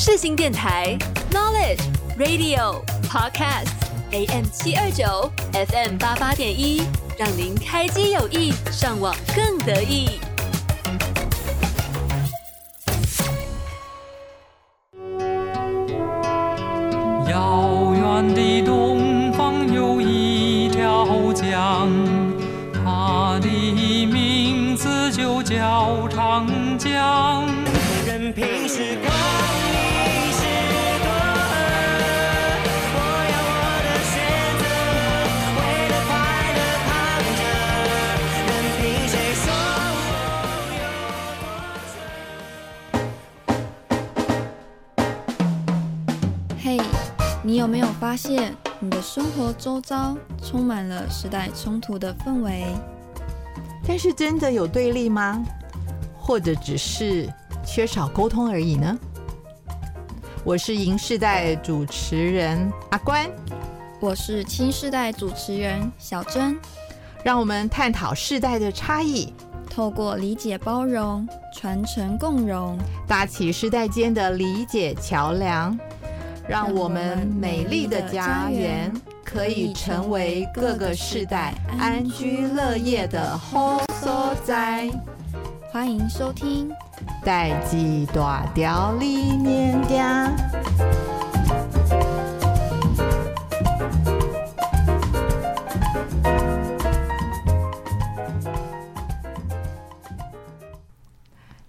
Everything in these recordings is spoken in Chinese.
世新电台 Knowledge Radio Podcast AM 七二九 FM 八八点一，让您开机有意，上网更得意。时代冲突的氛围？但是真的有对立吗？或者只是缺少沟通而已呢？我是银世代主持人阿关，我是青世代主持人小珍，让我们探讨世代的差异，透过理解包容、传承共融，搭起世代间的理解桥梁，让我们美丽的家园可以成为各个世代安居乐业的好所在。欢迎收听《代际大条里面的》。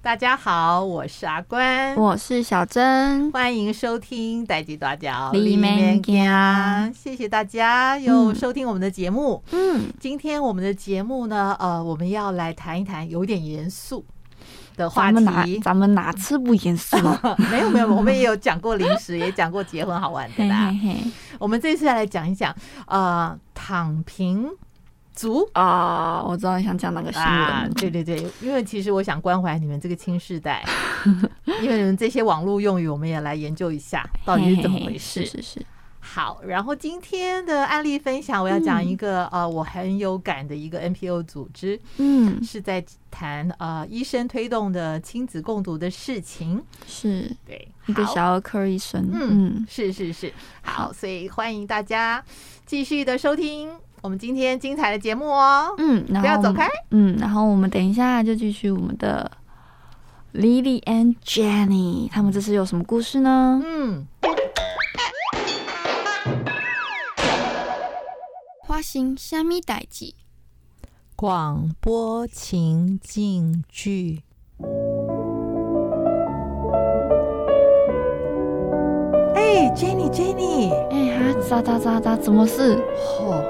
大家好，我是阿关，我是小珍，欢迎收听《代际大家里面听》。谢谢大家又收听我们的节目。嗯，今天我们的节目呢，呃，我们要来谈一谈有点严肃的话题。咱们哪咱们哪次不严肃？没有没有，我们也有讲过零食，也讲过结婚好玩的啦。我们这次要来讲一讲，呃，躺平族。啊，我知道你想讲哪个新闻。啊，对对对，因为其实我想关怀你们这个青世代，因为你们这些网络用语，我们也来研究一下到底是怎么回事。是是是。好，然后今天的案例分享，我要讲一个、嗯、呃，我很有感的一个 NPO 组织，嗯，是在谈呃医生推动的亲子共读的事情，是。对一个小儿科医生，嗯，嗯。是是是，好，所以欢迎大家继续的收听我们今天精彩的节目哦，嗯，不要走开，嗯，然后我们等一下就继续我们的 Lily and Jenny，他们这次有什么故事呢？嗯。发生什么代志？广播情境剧。哎，Jenny，Jenny，哎，哈，咋咋咋咋？怎么事？嚯，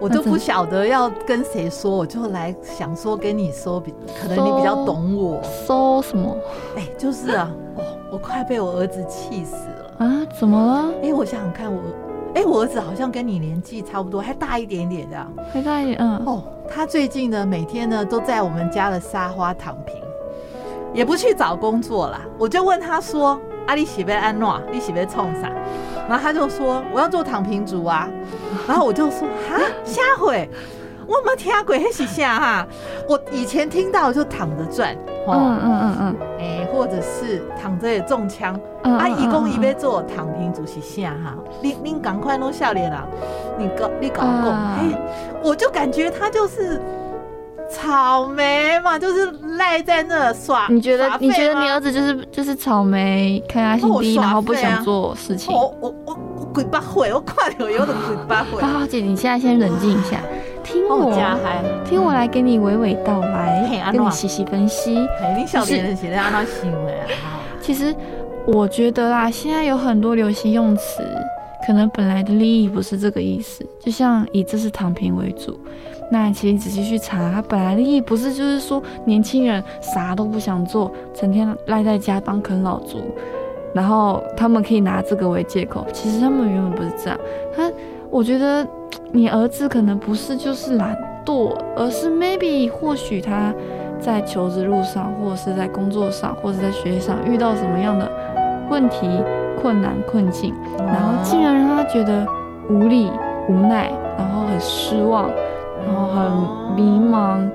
我都不晓得要跟谁说，我就来想说跟你说，比可能你比较懂我。说什么？哎，就是啊，哦，我快被我儿子气死了啊！怎么了？哎，我想想看，我。哎，我儿子好像跟你年纪差不多，还大一点点这样，还大一点，嗯。哦，他最近呢，每天呢都在我们家的沙发躺平，也不去找工作啦。我就问他说：“啊，你喜不安诺？你喜不冲啥？”然后他就说：“我要做躺平族啊。”然后我就说：“ 哈，下回。”我没听过那是啥哈？我以前听到就躺着赚，嗯嗯嗯嗯，哎，或者是躺着也中枪，啊，一公一杯做躺平主席下哈，你你赶快弄笑脸了，你搞你搞够，哎，我就感觉他就是草莓嘛，就是赖在那耍。你觉得你觉得你儿子就是就是草莓，开他心低，然后不想做事情。我我我我鬼八会，我快点有点鬼八会。好好姐，你现在先冷静一下。听我，听我来给你娓娓道来，跟你细细分析。其实我觉得啦，现在有很多流行用词，可能本来的利益不是这个意思。就像以这是躺平为主，那其实仔细去查，他本来的意义不是就是说年轻人啥都不想做，整天赖在家当啃老族，然后他们可以拿这个为借口。其实他们原本不是这样。他，我觉得。你儿子可能不是就是懒惰，而是 maybe 或许他在求职路上，或者是在工作上，或者在学习上遇到什么样的问题、困难、困境，然后竟然让他觉得无力、无奈，然后很失望，然后很迷茫。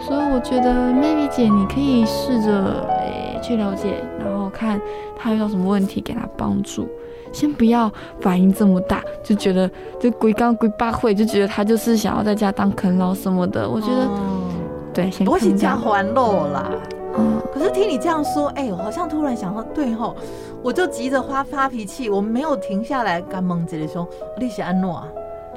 所以我觉得 maybe 姐，你可以试着诶去了解，然后看他遇到什么问题，给他帮助。先不要反应这么大，就觉得就鬼刚鬼八会，就觉得他就是想要在家当啃老什么的。我觉得，哦、对，先我先加还漏啦。嗯，可是听你这样说，哎，我好像突然想到，对吼，我就急着发发脾气，我没有停下来，干蒙姐的说利息安诺啊。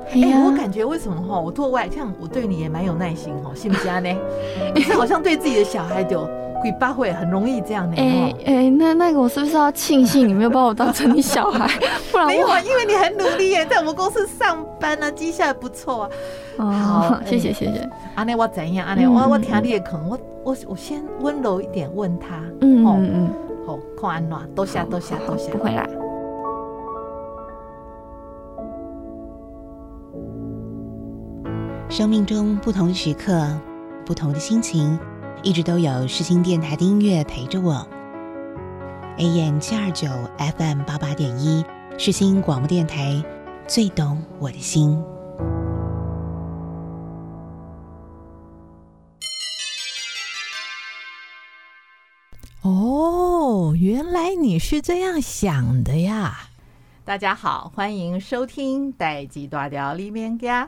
哎、欸，我感觉为什么哈，我做外像我对你也蛮有耐心哈，信不是呢？你好像对自己的小孩就鬼八会很容易这样呢。哎哎、那那个我是不是要庆幸你没有把我当成你小孩？不然我没有啊，因为你很努力耶，在我们公司上班啊，绩效也不错啊。哦、好，谢谢谢谢。阿内我怎样？阿内我我听你的可能我我我先温柔一点问他。嗯嗯嗯，好，看安暖，多谢多谢多谢，不会啦。生命中不同的时刻，不同的心情，一直都有世新电台的音乐陪着我。AM 七二九，FM 八八点一，世新广播电台，最懂我的心。哦，原来你是这样想的呀！大家好，欢迎收听《代际大调里面家》。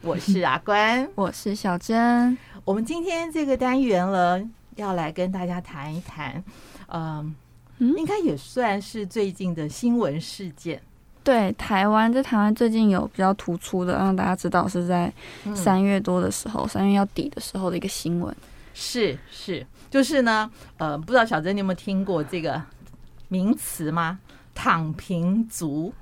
我是阿关，我是小珍。我们今天这个单元了，要来跟大家谈一谈，嗯，应该也算是最近的新闻事件。对，台湾在台湾最近有比较突出的，让大家知道是在三月多的时候，三、嗯、月要底的时候的一个新闻。是是，就是呢，呃，不知道小珍你有没有听过这个名词吗？躺平族。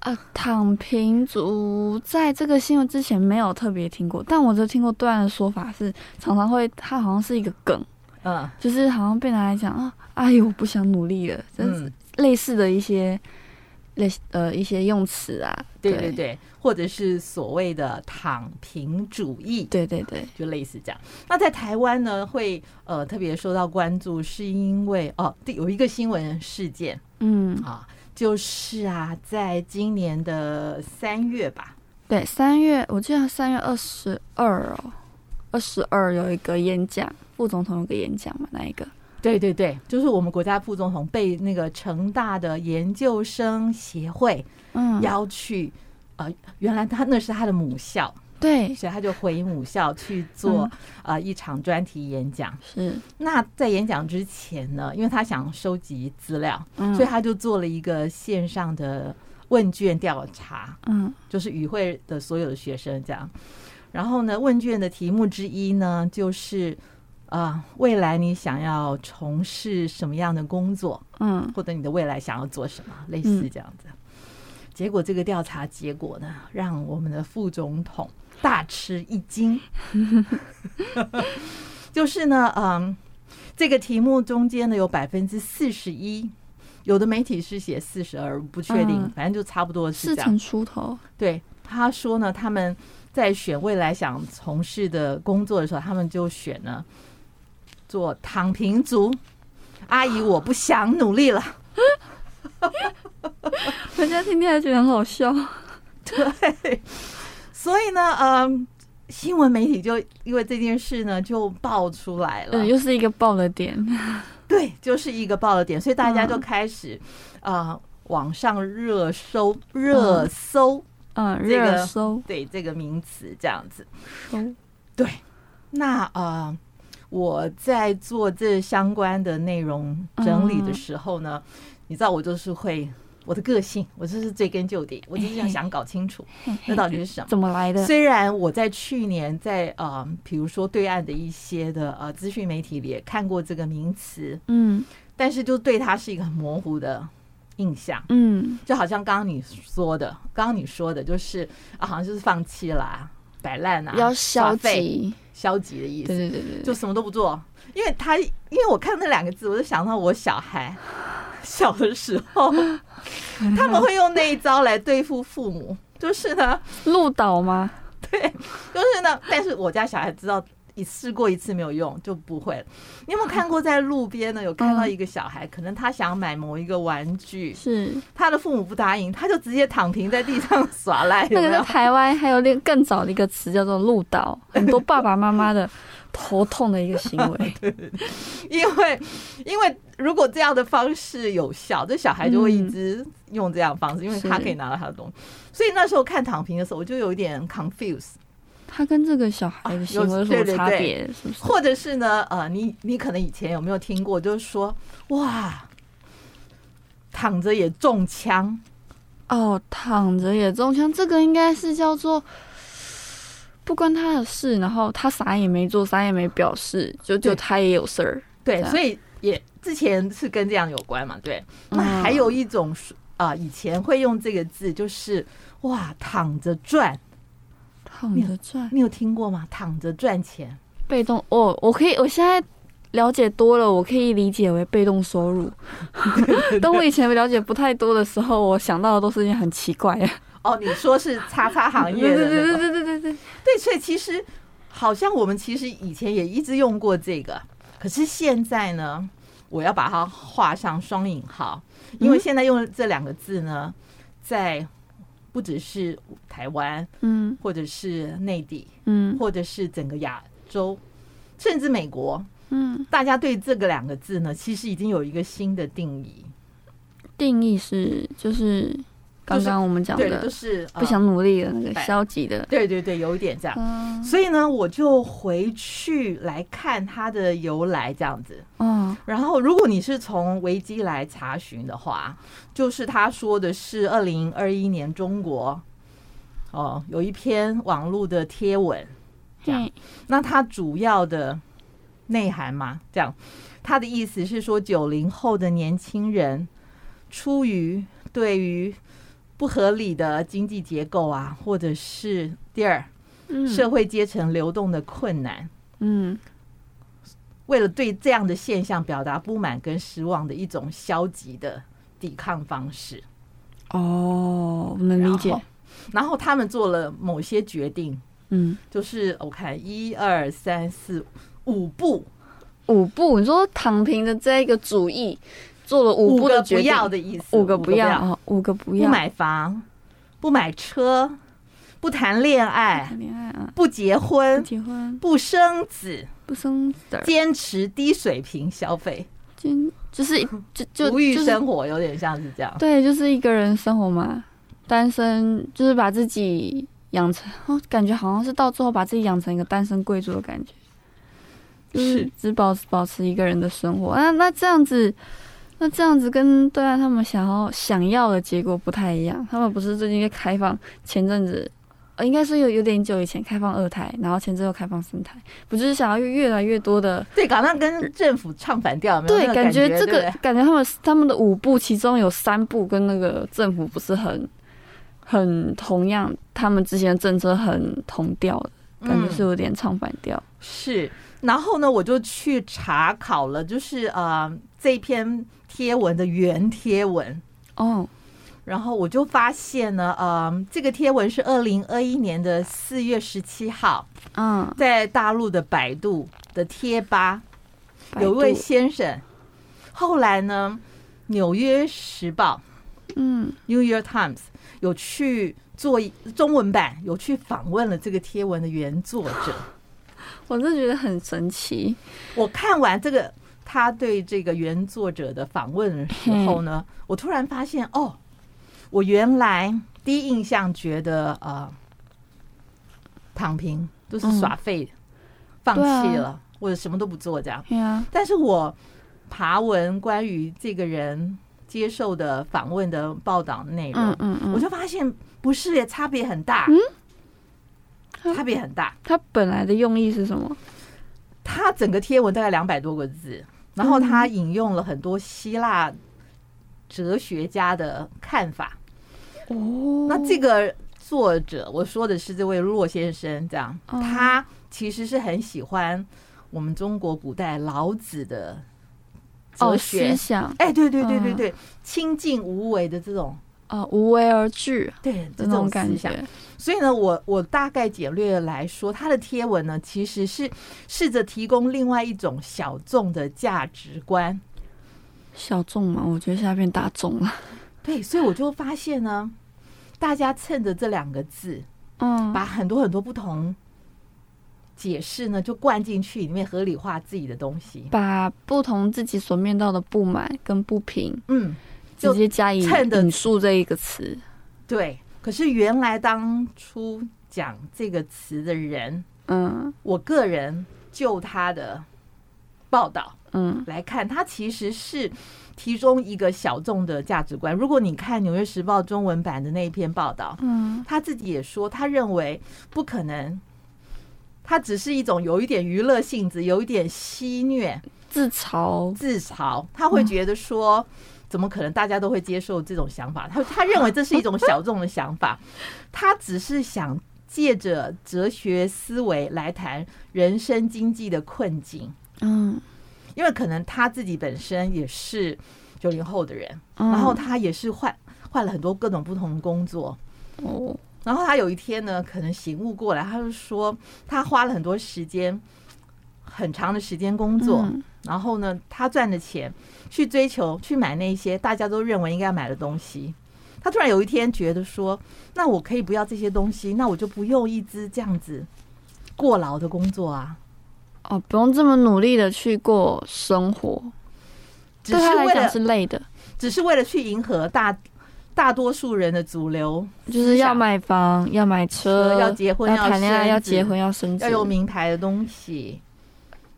啊，躺平族在这个新闻之前没有特别听过，但我就听过段的说法是，常常会，它好像是一个梗，嗯，就是好像被拿来讲啊，哎呦，我不想努力了，真是类似的一些类呃一些用词啊，对对。对，或者是所谓的躺平主义，对对对，就类似这样。那在台湾呢，会呃特别受到关注，是因为哦，对，有一个新闻事件，嗯。啊。就是啊，在今年的三月吧，对，三月，我记得三月二十二哦，二十二有一个演讲，副总统有个演讲嘛，那一个？对对对，就是我们国家副总统被那个成大的研究生协会嗯邀去，呃，原来他那是他的母校。对，所以他就回母校去做呃一场专题演讲。是，那在演讲之前呢，因为他想收集资料，所以他就做了一个线上的问卷调查。嗯，就是与会的所有的学生这样。然后呢，问卷的题目之一呢，就是呃，未来你想要从事什么样的工作？嗯，或者你的未来想要做什么？类似这样子。结果这个调查结果呢，让我们的副总统。大吃一惊，就是呢，嗯，这个题目中间呢有百分之四十一，有的媒体是写四十二，不确定，反正就差不多是这样。四成出头。对，他说呢，他们在选未来想从事的工作的时候，他们就选了做躺平族。阿姨，我不想努力了。人家听听还觉得很好笑。对。所以呢，嗯，新闻媒体就因为这件事呢，就爆出来了，对，又是一个爆了点，对，就是一个爆了点，所以大家就开始，啊、呃，网上热搜，热搜，嗯，热搜，对这个名词这样子，对，那呃，我在做这相关的内容整理的时候呢，你知道我就是会。我的个性，我就是追根究底，我就是想想搞清楚那到底是什么，怎么来的。虽然我在去年在呃，比如说对岸的一些的呃资讯媒体里也看过这个名词，嗯，但是就对它是一个很模糊的印象，嗯，就好像刚刚你说的，刚刚你说的就是啊，好像就是放弃啦，摆烂啊，比较消极，消极的意思，对对对对，就什么都不做，因为他因为我看那两个字，我就想到我小孩。小的时候，他们会用那一招来对付父母，就是呢，鹿岛吗？对，就是呢。但是我家小孩知道你试过一次没有用就不会了。你有没有看过在路边呢？有看到一个小孩，可能他想买某一个玩具，是他的父母不答应，他就直接躺平在地上耍赖。那个在台湾还有另更早的一个词叫做“鹿岛”，很多爸爸妈妈的头痛的一个行为。对对对，因为因为如果这样的方式有效，这小孩就会一直用这样的方式，因为他可以拿到他的东西。所以那时候看躺平的时候，我就有一点 confuse。他跟这个小孩的行为有什么差别？是是？或者是呢？呃，你你可能以前有没有听过？就是说，哇，躺着也中枪哦，躺着也中枪，这个应该是叫做不关他的事，然后他啥也没做，啥也没表示，就就他也有事儿。对，所以也之前是跟这样有关嘛？对。那还有一种啊、呃，以前会用这个字，就是哇，躺着赚。躺着赚，你有听过吗？躺着赚钱，被动哦，我可以，我现在了解多了，我可以理解为被动收入。当我以前了解不太多的时候，我想到的都是一件很奇怪的。哦，你说是 叉叉行业的，对对对对对对对，对，所以其实好像我们其实以前也一直用过这个，可是现在呢，我要把它画上双引号，因为现在用这两个字呢，在。不只是台湾，嗯，或者是内地，嗯，或者是整个亚洲，甚至美国，嗯，大家对这个两个字呢，其实已经有一个新的定义。定义是就是。刚刚我们讲的都是不想努力的那个消极的，对对对，有一点这样。所以呢，我就回去来看它的由来，这样子。嗯，然后如果你是从维基来查询的话，就是他说的是二零二一年中国哦，有一篇网络的贴文，这样。那它主要的内涵嘛，这样，他的意思是说，九零后的年轻人出于对于不合理的经济结构啊，或者是第二，社会阶层流动的困难，嗯，为了对这样的现象表达不满跟失望的一种消极的抵抗方式。哦，能理解。然后他们做了某些决定，嗯，就是我看一二三四五步，五步。你说躺平的这个主义。做了五个不要的意思，五个不要，五个不要，不买房，不买车，不谈恋爱，谈恋爱啊，不结婚，结婚，不生子，不生子，坚持低水平消费，坚就是就就无欲生活，有点像是这样，对，就是一个人生活嘛，单身，就是把自己养成，哦，感觉好像是到最后把自己养成一个单身贵族的感觉，就是。只保持保持一个人的生活，那那这样子。那这样子跟对岸他们想要想要的结果不太一样。他们不是最近开放，前阵子呃，应该是有有点久以前开放二胎，然后前阵又开放三胎，不就是想要越越来越多的？对，搞上跟政府唱反调，没有？对，感觉这个感觉他们他们的五部其中有三部跟那个政府不是很很同样，他们之前的政策很同调的，感觉是有点唱反调。是，然后呢，我就去查考了，就是呃这篇。贴文的原贴文。哦，然后我就发现呢，呃，这个贴文是二零二一年的四月十七号，嗯，在大陆的百度的贴吧，有一位先生，后来呢，《纽约时报》嗯，《New York Times》有去做中文版，有去访问了这个贴文的原作者，我真的觉得很神奇。我看完这个。他对这个原作者的访问的时候呢，我突然发现，哦，我原来第一印象觉得呃，躺平都是耍废，放弃了或者什么都不做这样。但是我爬文关于这个人接受的访问的报道内容，我就发现不是也差别很大，差别很大。他本来的用意是什么？他整个贴文大概两百多个字。然后他引用了很多希腊哲学家的看法。哦，那这个作者，我说的是这位骆先生，这样，他其实是很喜欢我们中国古代老子的哲学思想。哎，对对对对对，清静无为的这种啊、呃，无为而治，对这种感觉。所以呢，我我大概简略来说，他的贴文呢，其实是试着提供另外一种小众的价值观。小众嘛，我觉得现在变大众了。对，所以我就发现呢，大家趁着这两个字，嗯，把很多很多不同解释呢，就灌进去里面，合理化自己的东西，把不同自己所面到的不满跟不平，嗯，直接加以趁着引述这一个词。对，可是原来当初讲这个词的人，嗯，我个人就他的报道。嗯，来看，他其实是其中一个小众的价值观。如果你看《纽约时报》中文版的那一篇报道，嗯，他自己也说，他认为不可能，他只是一种有一点娱乐性质，有一点戏谑、自嘲、自嘲。他会觉得说，怎么可能大家都会接受这种想法？他他认为这是一种小众的想法，他只是想借着哲学思维来谈人生经济的困境。嗯。因为可能他自己本身也是九零后的人，然后他也是换换了很多各种不同的工作哦。然后他有一天呢，可能醒悟过来，他就说他花了很多时间，很长的时间工作，然后呢，他赚的钱去追求、去买那些大家都认为应该买的东西。他突然有一天觉得说，那我可以不要这些东西，那我就不用一直这样子过劳的工作啊。哦，不用这么努力的去过生活，只是为了是累的，只是为了去迎合大大多数人的主流，就是要买房、要买车、要结婚、要谈恋爱、要结婚、要生子、要有名牌的东西，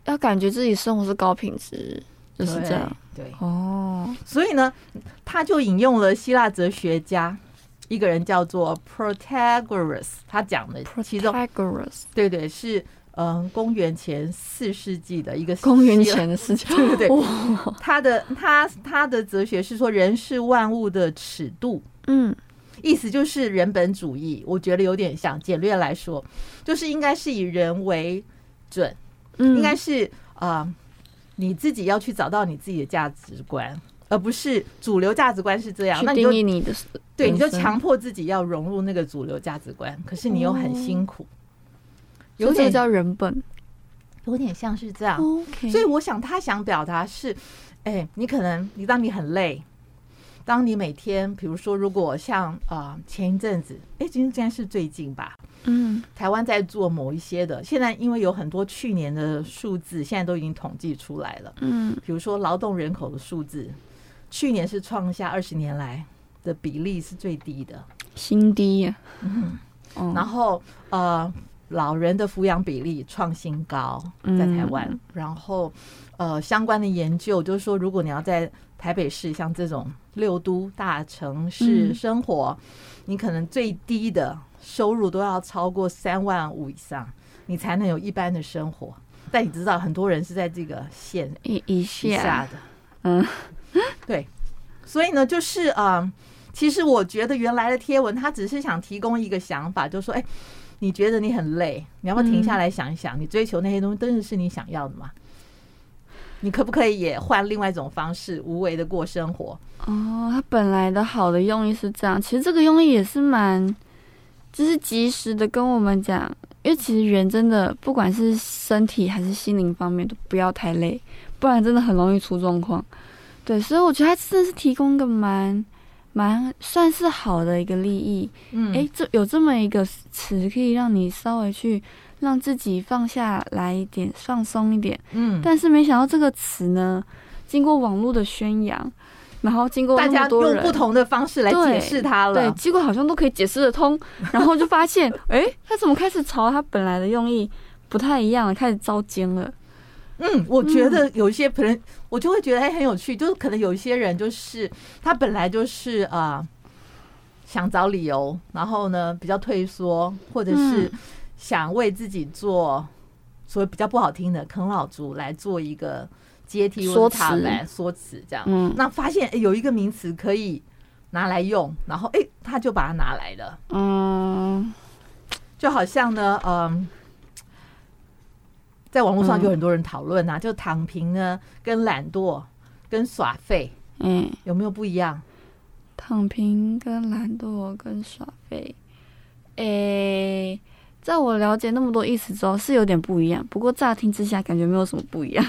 要感觉自己生活是高品质，就是这样。对，哦，所以呢，他就引用了希腊哲学家一个人叫做 Protagoras，他讲的其中，Protagoras，对对是。嗯，公元前四世纪的一个公元前 的世纪，对不对？他的他他的哲学是说，人是万物的尺度，嗯，意思就是人本主义。我觉得有点像，简略来说，就是应该是以人为准，嗯，应该是啊、呃，你自己要去找到你自己的价值观，而不是主流价值观是这样，那定义你的，对，你就强迫自己要融入那个主流价值观，可是你又很辛苦。有点叫人本，有点像是这样。所以我想他想表达是，哎，你可能你当你很累，当你每天，比如说，如果像啊前一阵子，哎，今天是最近吧，嗯，台湾在做某一些的，现在因为有很多去年的数字，现在都已经统计出来了，嗯，比如说劳动人口的数字，去年是创下二十年来的比例是最低的，新低呀，嗯，然后呃。老人的抚养比例创新高，在台湾。嗯、然后，呃，相关的研究就是说，如果你要在台北市像这种六都大城市生活，嗯、你可能最低的收入都要超过三万五以上，你才能有一般的生活。但你知道，很多人是在这个线以下的。嗯，对。所以呢，就是啊、呃，其实我觉得原来的贴文，他只是想提供一个想法，就是说，哎。你觉得你很累，你要不要停下来想一想？你追求那些东西，真的是你想要的吗？你可不可以也换另外一种方式，无为的过生活？哦，他本来的好的用意是这样，其实这个用意也是蛮，就是及时的跟我们讲，因为其实人真的不管是身体还是心灵方面都不要太累，不然真的很容易出状况。对，所以我觉得他真的是提供一个蛮。蛮算是好的一个利益，嗯，哎，这有这么一个词可以让你稍微去让自己放下来一点，放松一点，嗯，但是没想到这个词呢，经过网络的宣扬，然后经过大家用不同的方式来解释它了，对，结果好像都可以解释得通，然后就发现，哎，他怎么开始朝他本来的用意不太一样了，开始遭奸了。嗯，我觉得有一些可能，我就会觉得哎很有趣，就是可能有一些人就是他本来就是啊、呃、想找理由，然后呢比较退缩，或者是想为自己做所谓比较不好听的啃老族来做一个阶梯说辞。来说辞这样，嗯，那发现有一个名词可以拿来用，然后哎他就把它拿来了，嗯，就好像呢，嗯。在网络上就很多人讨论啊，就躺平呢，跟懒惰，跟耍废，嗯，有没有不一样？躺平跟懒惰跟耍废，诶，在我了解那么多意思之后，是有点不一样。不过乍听之下，感觉没有什么不一样。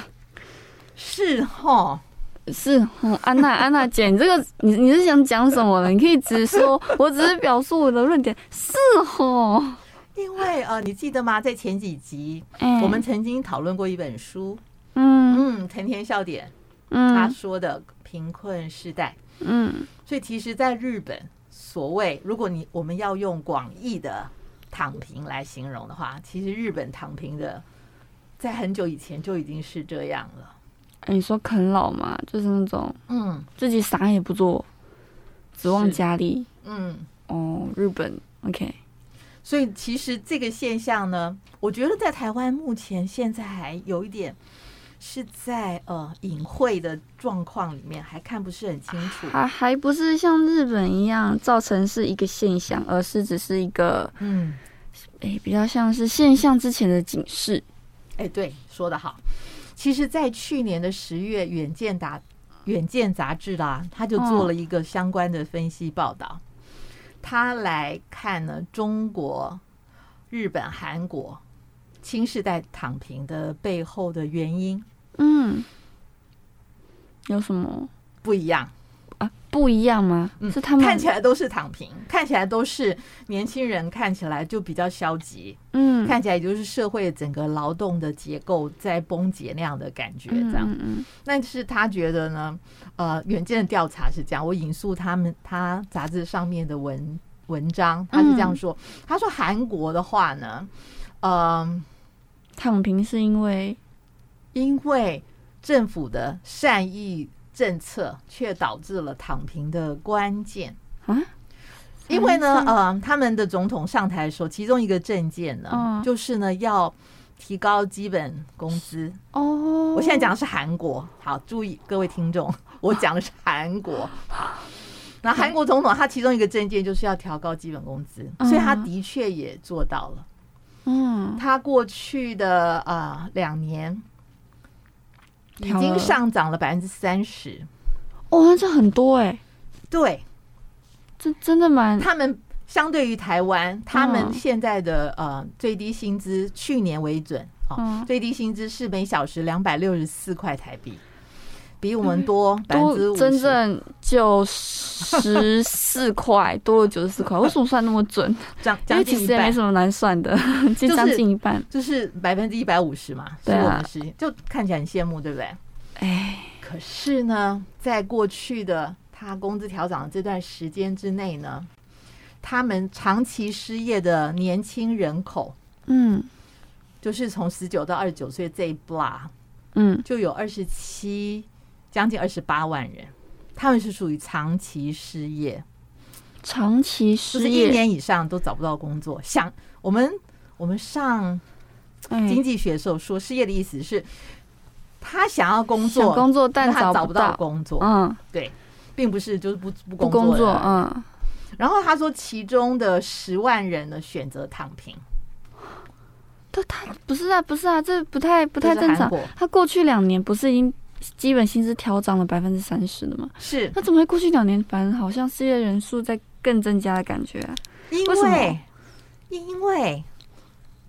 是哈，是齁。安娜，安娜姐，你这个你你是想讲什么了？你可以直说，我只是表述我的论点。是哈，因为呃，你记得吗？在前几集，欸、我们曾经讨论过一本书，嗯嗯，藤田笑点，嗯，他说的贫困世代。嗯，所以其实，在日本，所谓如果你我们要用广义的躺平来形容的话，其实日本躺平的，在很久以前就已经是这样了。欸、你说啃老嘛，就是那种，嗯，自己啥也不做，指望家里，嗯，哦，日本，OK。所以其实这个现象呢，我觉得在台湾目前现在还有一点。是在呃隐晦的状况里面，还看不是很清楚，还还不是像日本一样造成是一个现象，而是只是一个嗯，哎、欸，比较像是现象之前的警示。哎、欸，对，说得好。其实，在去年的十月，《远见》打《远见》杂志啦，他就做了一个相关的分析报道，他来看呢中国、日本、韩国新时代躺平的背后的原因。嗯，有什么不一样啊？不一样吗？嗯，是他们看起来都是躺平，看起来都是年轻人，看起来就比较消极。嗯，看起来也就是社会整个劳动的结构在崩解那样的感觉，这样。嗯嗯。但是他觉得呢，呃，远见的调查是这样，我引述他们他杂志上面的文文章，他是这样说：他说韩国的话呢，嗯，躺平是因为。因为政府的善意政策，却导致了躺平的关键啊。因为呢，呃，他们的总统上台的时候，其中一个政见呢，嗯、就是呢要提高基本工资。哦，我现在讲的是韩国，好，注意各位听众，我讲的是韩国。那韩国总统他其中一个政见就是要调高基本工资，所以他的确也做到了。嗯，他过去的啊两年。已经上涨了百分之三十，哦，那这很多哎、欸。对，这真的蛮。他们相对于台湾，他们现在的呃最低薪资，去年为准哦，最低薪资是每小时两百六十四块台币，比我们多百分之五，真正就十四块，多了九十四块。为什么算那么准？将将近一半，其实也没什么难算的，就将近一半，就是百分之一百五十嘛。对啊，就看起来很羡慕，对不对？哎，可是呢，在过去的他工资调涨的这段时间之内呢，他们长期失业的年轻人口，嗯，就是从十九到二十九岁这一波，嗯，就有二十七。将近二十八万人，他们是属于长期失业，长期失业，就是一年以上都找不到工作。想我们我们上经济学的时候说，失业的意思是他想要工作，工作但他找不到工作。嗯，对，并不是就是不不工作，工作。嗯，然后他说，其中的十万人呢选择躺平。他他不是啊，不是啊，这不太不太正常。他过去两年不是已经。基本薪资调涨了百分之三十的嘛？是，那怎么会过去两年反而好像失业人数在更增加的感觉啊？因为？因为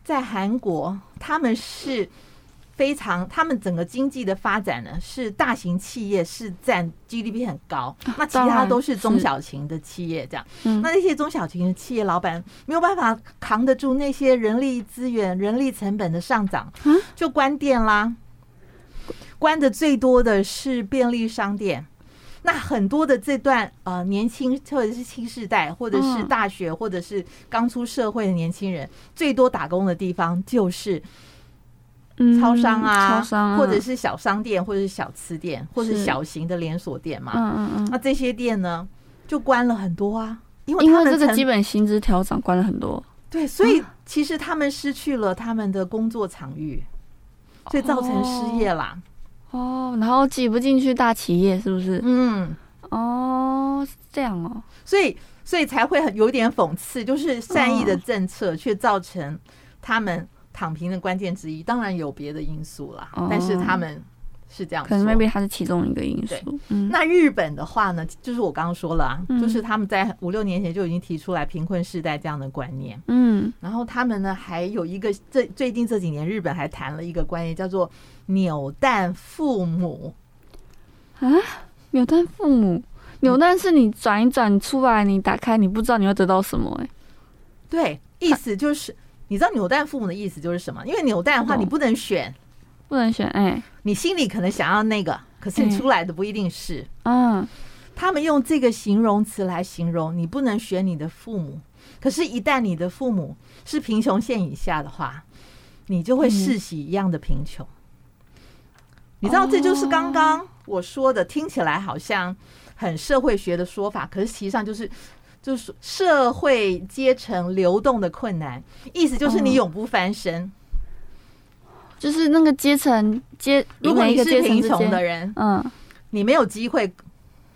在韩国，他们是非常，他们整个经济的发展呢，是大型企业是占 GDP 很高，那其他都是中小型的企业这样。嗯，那那些中小型的企业老板没有办法扛得住那些人力资源、人力成本的上涨，就关店啦。关的最多的是便利商店，那很多的这段呃年轻或者是新世代，或者是大学或者是刚出社会的年轻人，最多打工的地方就是超商啊，超商，或者是小商店，或者是小吃店，或者是小型的连锁店嘛。嗯嗯嗯。那这些店呢，就关了很多啊，因为因为这个基本薪资调涨关了很多。对，所以其实他们失去了他们的工作场域，所以造成失业啦。哦，然后挤不进去大企业，是不是？嗯，哦，是这样哦，所以所以才会很有点讽刺，就是善意的政策却造成他们躺平的关键之一。当然有别的因素啦，但是他们是这样，可能 maybe 它是其中一个因素。嗯，那日本的话呢，就是我刚刚说了啊，嗯、就是他们在五六年前就已经提出来贫困世代这样的观念。嗯，然后他们呢还有一个这最近这几年，日本还谈了一个观念，叫做扭蛋父母啊，扭蛋父母，扭蛋是你转一转出来，你打开，你不知道你会得到什么、欸？哎，对，意思就是你知道扭蛋父母的意思就是什么？因为扭蛋的话，你不能选。不能选哎，你心里可能想要那个，可是你出来的不一定是。嗯，他们用这个形容词来形容你不能选你的父母，可是，一旦你的父母是贫穷线以下的话，你就会世袭一样的贫穷。你知道，这就是刚刚我说的，听起来好像很社会学的说法，可是实际上就是就是社会阶层流动的困难，意思就是你永不翻身。就是那个阶层阶，如果你是贫穷的人，嗯，你没有机会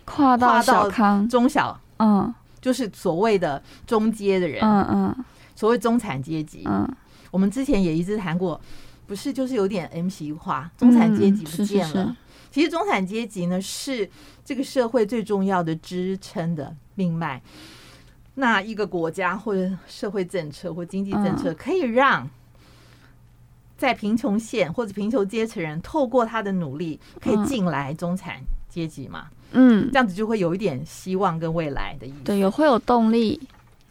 跨到小康、中小，嗯，就是所谓的中阶的人，嗯嗯，所谓中产阶级，嗯，我们之前也一直谈过，不是就是有点 M 型化，中产阶级不见了。其实中产阶级呢是这个社会最重要的支撑的命脉。那一个国家或者社会政策或经济政策可以让。在贫穷线或者贫穷阶层人，透过他的努力，可以进来中产阶级嘛？嗯，这样子就会有一点希望跟未来的意思。对，有会有动力。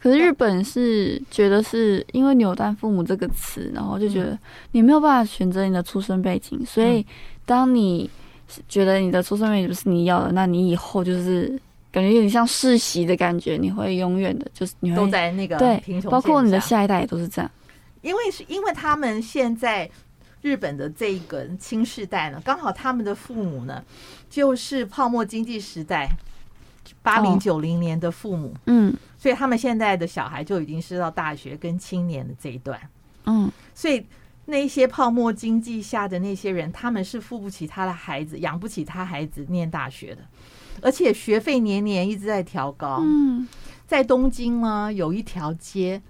可是日本是觉得是因为“扭蛋父母”这个词，然后就觉得你没有办法选择你的出生背景，所以当你觉得你的出生背景不是你要的，那你以后就是感觉有点像世袭的感觉，你会永远的就是你会都在那个对贫穷，包括你的下一代也都是这样。因为是因为他们现在日本的这个青世代呢，刚好他们的父母呢，就是泡沫经济时代八零九零年的父母，嗯，所以他们现在的小孩就已经是到大学跟青年的这一段，嗯，所以那些泡沫经济下的那些人，他们是付不起他的孩子，养不起他孩子念大学的，而且学费年年一直在调高，嗯，在东京呢，有一条街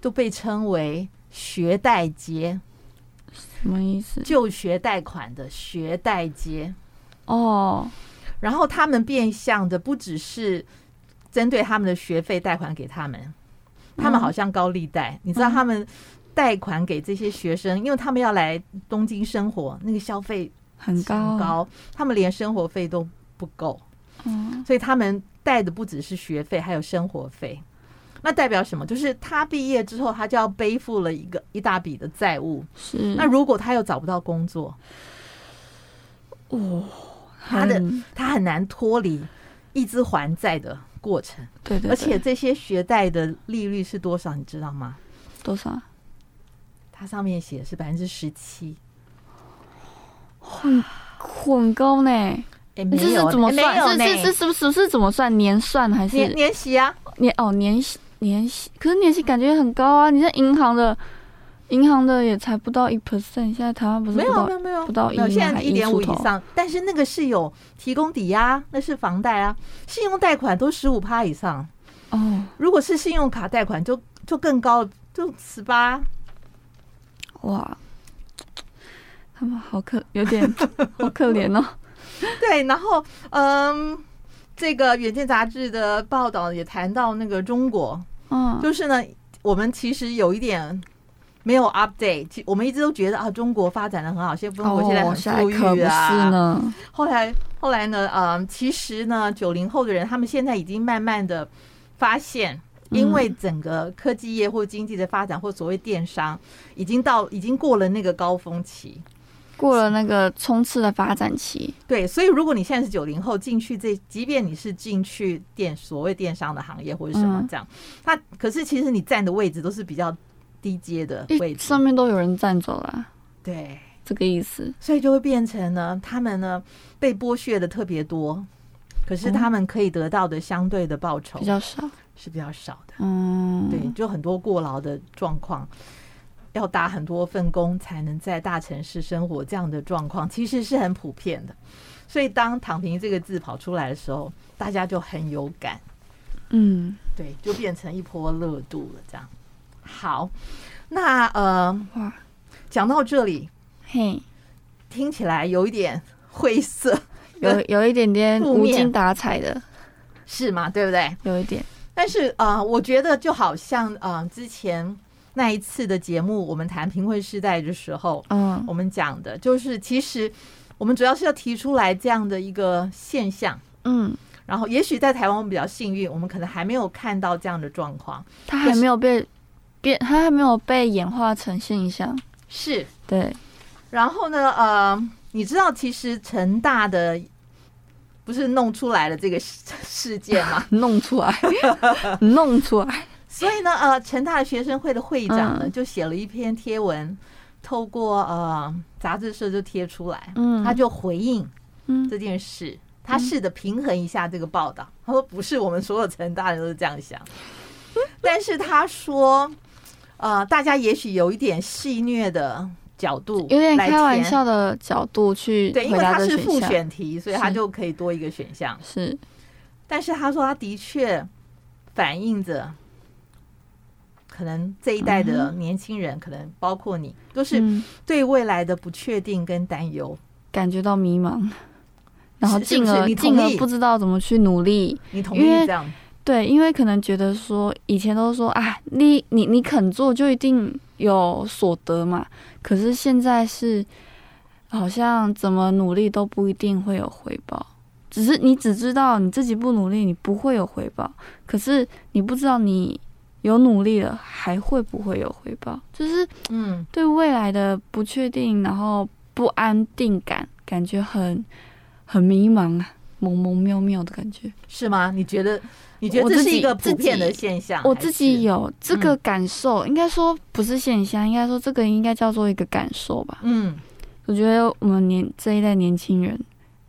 都被称为。学贷街。什么意思？就学贷款的学贷街。哦，然后他们变相的不只是针对他们的学费贷款给他们，他们好像高利贷。你知道他们贷款给这些学生，因为他们要来东京生活，那个消费很高，高，他们连生活费都不够，嗯，所以他们贷的不只是学费，还有生活费。那代表什么？就是他毕业之后，他就要背负了一个一大笔的债务。是。那如果他又找不到工作，哦，他的他很难脱离一直还债的过程。对对。而且这些学贷的利率是多少？你知道吗？多少？它上面写的是百分之十七，很很高呢。哎，这是，怎么算？是是是是不是是怎么算？年算还是年年息啊？年哦年息。年息，可是年息感觉很高啊！你在银行的，银行的也才不到一 percent，现在台湾不是不没有没有没有不到一，现在一点五以上，但是那个是有提供抵押，那是房贷啊，信用贷款都十五趴以上哦。如果是信用卡贷款就，就就更高，就十八。哇，他们好可，有点 好可怜哦。对，然后嗯，这个《远见》杂志的报道也谈到那个中国。嗯，就是呢，我们其实有一点没有 update，我们一直都觉得啊，中国发展的很好，现在中国现在很富裕啊。是呢，后来后来呢，嗯，其实呢，九零后的人他们现在已经慢慢的发现，因为整个科技业或经济的发展，或所谓电商，已经到已经过了那个高峰期。过了那个冲刺的发展期，对，所以如果你现在是九零后进去这，即便你是进去电所谓电商的行业或者什么这样，那可是其实你站的位置都是比较低阶的位置，上面都有人站走了，对，这个意思，所以就会变成呢，他们呢被剥削的特别多，可是他们可以得到的相对的报酬比较少，是比较少的，嗯，对，就很多过劳的状况。要打很多份工才能在大城市生活，这样的状况其实是很普遍的。所以当“躺平”这个字跑出来的时候，大家就很有感。嗯，对，就变成一波热度了。这样好，那呃，哇，讲到这里，嘿，听起来有一点灰色，有有一点点无精打采的，是吗？对不对？有一点。但是啊、呃，我觉得就好像啊、呃，之前那一次的节目，我们谈贫困世代的时候，嗯，我们讲的就是，其实我们主要是要提出来这样的一个现象，嗯，然后也许在台湾我们比较幸运，我们可能还没有看到这样的状况，它还没有被变，它还没有被演化成现象，是对。然后呢，呃，你知道其实成大的不是弄出来了这个事事件吗？弄出来，弄出来。所以呢，呃，成大的学生会的会长呢，嗯、就写了一篇贴文，透过呃杂志社就贴出来，嗯，他就回应这件事，嗯、他试着平衡一下这个报道。他说，不是我们所有成大人都是这样想，但是他说，呃，大家也许有一点戏谑的角度，有点开玩笑的角度去对，因为他是复选选题，所以他就可以多一个选项。是，但是他说他的确反映着。可能这一代的年轻人，可能包括你，都是对未来的不确定跟担忧，感觉到迷茫，然后进而进而不知道怎么去努力。你同意这样？对，因为可能觉得说以前都说啊，你你你肯做就一定有所得嘛，可是现在是好像怎么努力都不一定会有回报，只是你只知道你自己不努力，你不会有回报，可是你不知道你。有努力了，还会不会有回报？就是，嗯，对未来的不确定，然后不安定感，感觉很很迷茫啊，蒙蒙妙妙的感觉，是吗？你觉得？你觉得这是一个普遍的现象？我自己有这个感受，应该说不是现象，应该说这个应该叫做一个感受吧。嗯，我觉得我们年这一代年轻人。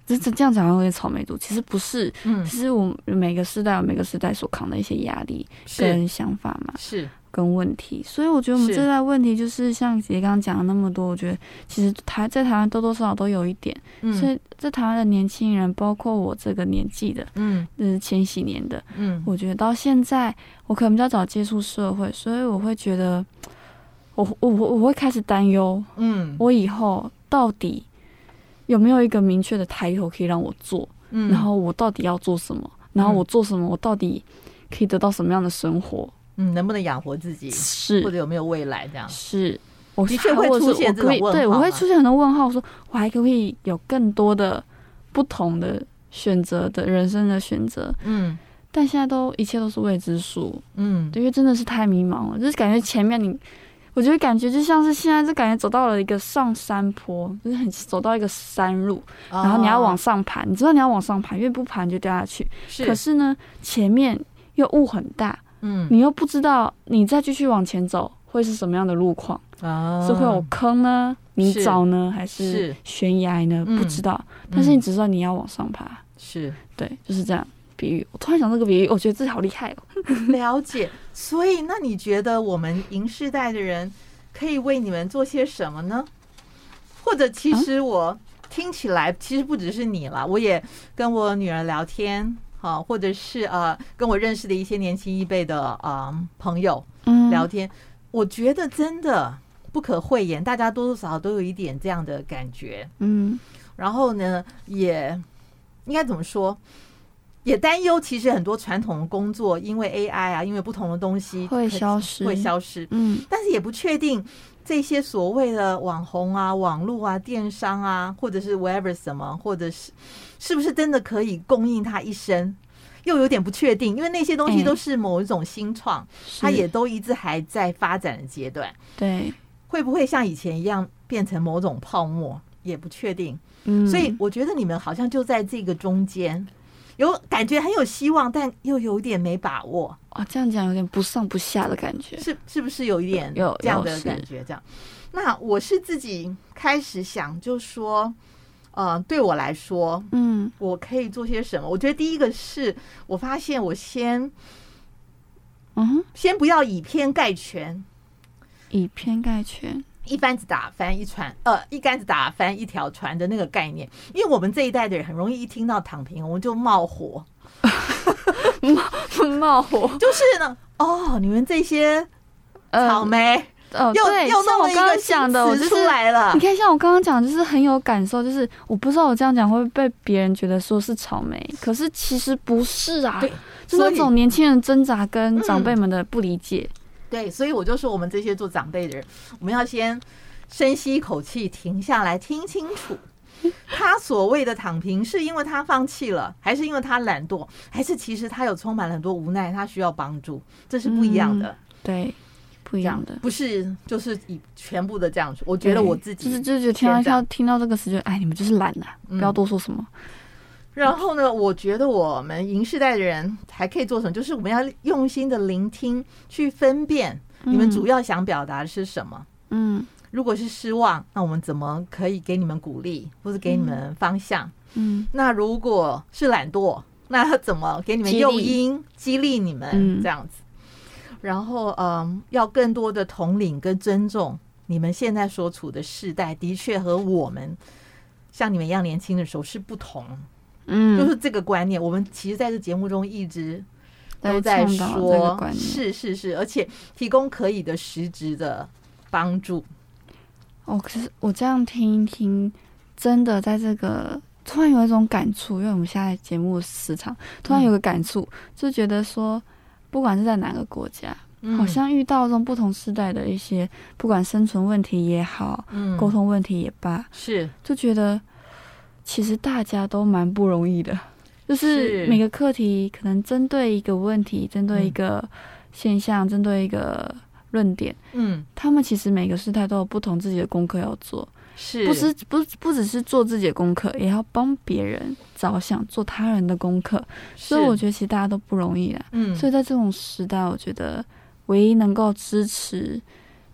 这这这样讲会草莓族，其实不是，嗯，其实我们每个时代有每个时代所扛的一些压力跟想法嘛，是跟问题，所以我觉得我们这代问题就是像姐姐刚刚讲的那么多，我觉得其实台在台湾多多少少都有一点，嗯，所以在台湾的年轻人，包括我这个年纪的，嗯，就是千禧年的，嗯，我觉得到现在我可能比较早接触社会，所以我会觉得，我我我我会开始担忧，嗯，我以后到底。有没有一个明确的抬头可以让我做？嗯，然后我到底要做什么？然后我做什么？我到底可以得到什么样的生活？嗯，能不能养活自己？是，或者有没有未来？这样是，我的确会出现这种问号。对，我会出现很多问号。说我还可以有更多的不同的选择的人生的选择。嗯，但现在都一切都是未知数。嗯，因为真的是太迷茫了，就是感觉前面你。我觉得感觉就像是现在，就感觉走到了一个上山坡，就是很走到一个山路，然后你要往上爬，你知道你要往上爬，因为不爬你就掉下去。是，可是呢，前面又雾很大，嗯，你又不知道你再继续往前走会是什么样的路况啊？是会有坑呢、泥沼呢，还是悬崖呢？不知道，但是你只知道你要往上爬。是，对，就是这样。比喻，我突然想这个比喻，我觉得这好厉害哦。了解，所以那你觉得我们银世代的人可以为你们做些什么呢？或者，其实我听起来，其实不只是你了，我也跟我女儿聊天，啊，或者是呃，跟我认识的一些年轻一辈的啊朋友聊天，我觉得真的不可讳言，大家多多少少都有一点这样的感觉。嗯，然后呢，也应该怎么说？也担忧，其实很多传统的工作，因为 AI 啊，因为不同的东西会消失，会消失。嗯，但是也不确定这些所谓的网红啊、网络啊、电商啊，或者是 whatever 什么，或者是是不是真的可以供应他一生，又有点不确定，因为那些东西都是某一种新创，它也都一直还在发展的阶段。对，会不会像以前一样变成某种泡沫，也不确定。嗯，所以我觉得你们好像就在这个中间。有感觉很有希望，但又有点没把握啊。这样讲有点不上不下的感觉，是是不是有一点有这样的感觉？这样，那我是自己开始想，就说，呃，对我来说，嗯，我可以做些什么？我觉得第一个是我发现，我先，嗯，先不要以偏概全，以偏概全。一竿子打翻一船，呃，一竿子打翻一条船的那个概念，因为我们这一代的人很容易一听到躺平，我们就冒火，冒冒火，就是呢，哦，你们这些草莓，呃，又对，又像我刚刚讲的，我就是出来了你。看，像我刚刚讲，就是很有感受，就是我不知道我这样讲会不会被别人觉得说是草莓，可是其实不是啊，对就所以那种年轻人挣扎跟长辈们的不理解。对，所以我就说，我们这些做长辈的人，我们要先深吸一口气，停下来听清楚。他所谓的躺平，是因为他放弃了，还是因为他懒惰，还是其实他有充满了很多无奈，他需要帮助？这是不一样的，嗯、对，不一样的，不是就是以全部的这样说。我觉得我自己就是就是听到听到听到这个词，就哎，你们就是懒啊，不要多说什么。然后呢，我觉得我们银世代的人还可以做什么？就是我们要用心的聆听，去分辨你们主要想表达的是什么。嗯，如果是失望，那我们怎么可以给你们鼓励，或者给你们方向？嗯，那如果是懒惰，那要怎么给你们诱因，激励你们这样子？然后，嗯，要更多的统领跟尊重你们现在所处的世代，的确和我们像你们一样年轻的时候是不同。嗯，就是这个观念，我们其实在这节目中一直都在说，是是是，而且提供可以的实质的帮助。哦，可是我这样听一听，真的在这个突然有一种感触，因为我们现在节目时长，突然有个感触，就觉得说，不管是在哪个国家，好像遇到这种不同时代的一些，不管生存问题也好，嗯，沟通问题也罢，是。就觉得。其实大家都蛮不容易的，就是每个课题可能针对一个问题，针对一个现象，针对一个论点，嗯，他们其实每个时代都有不同自己的功课要做，是，不是。不不只是做自己的功课，也要帮别人着想，做他人的功课。所以我觉得其实大家都不容易啊，嗯，所以在这种时代，我觉得唯一能够支持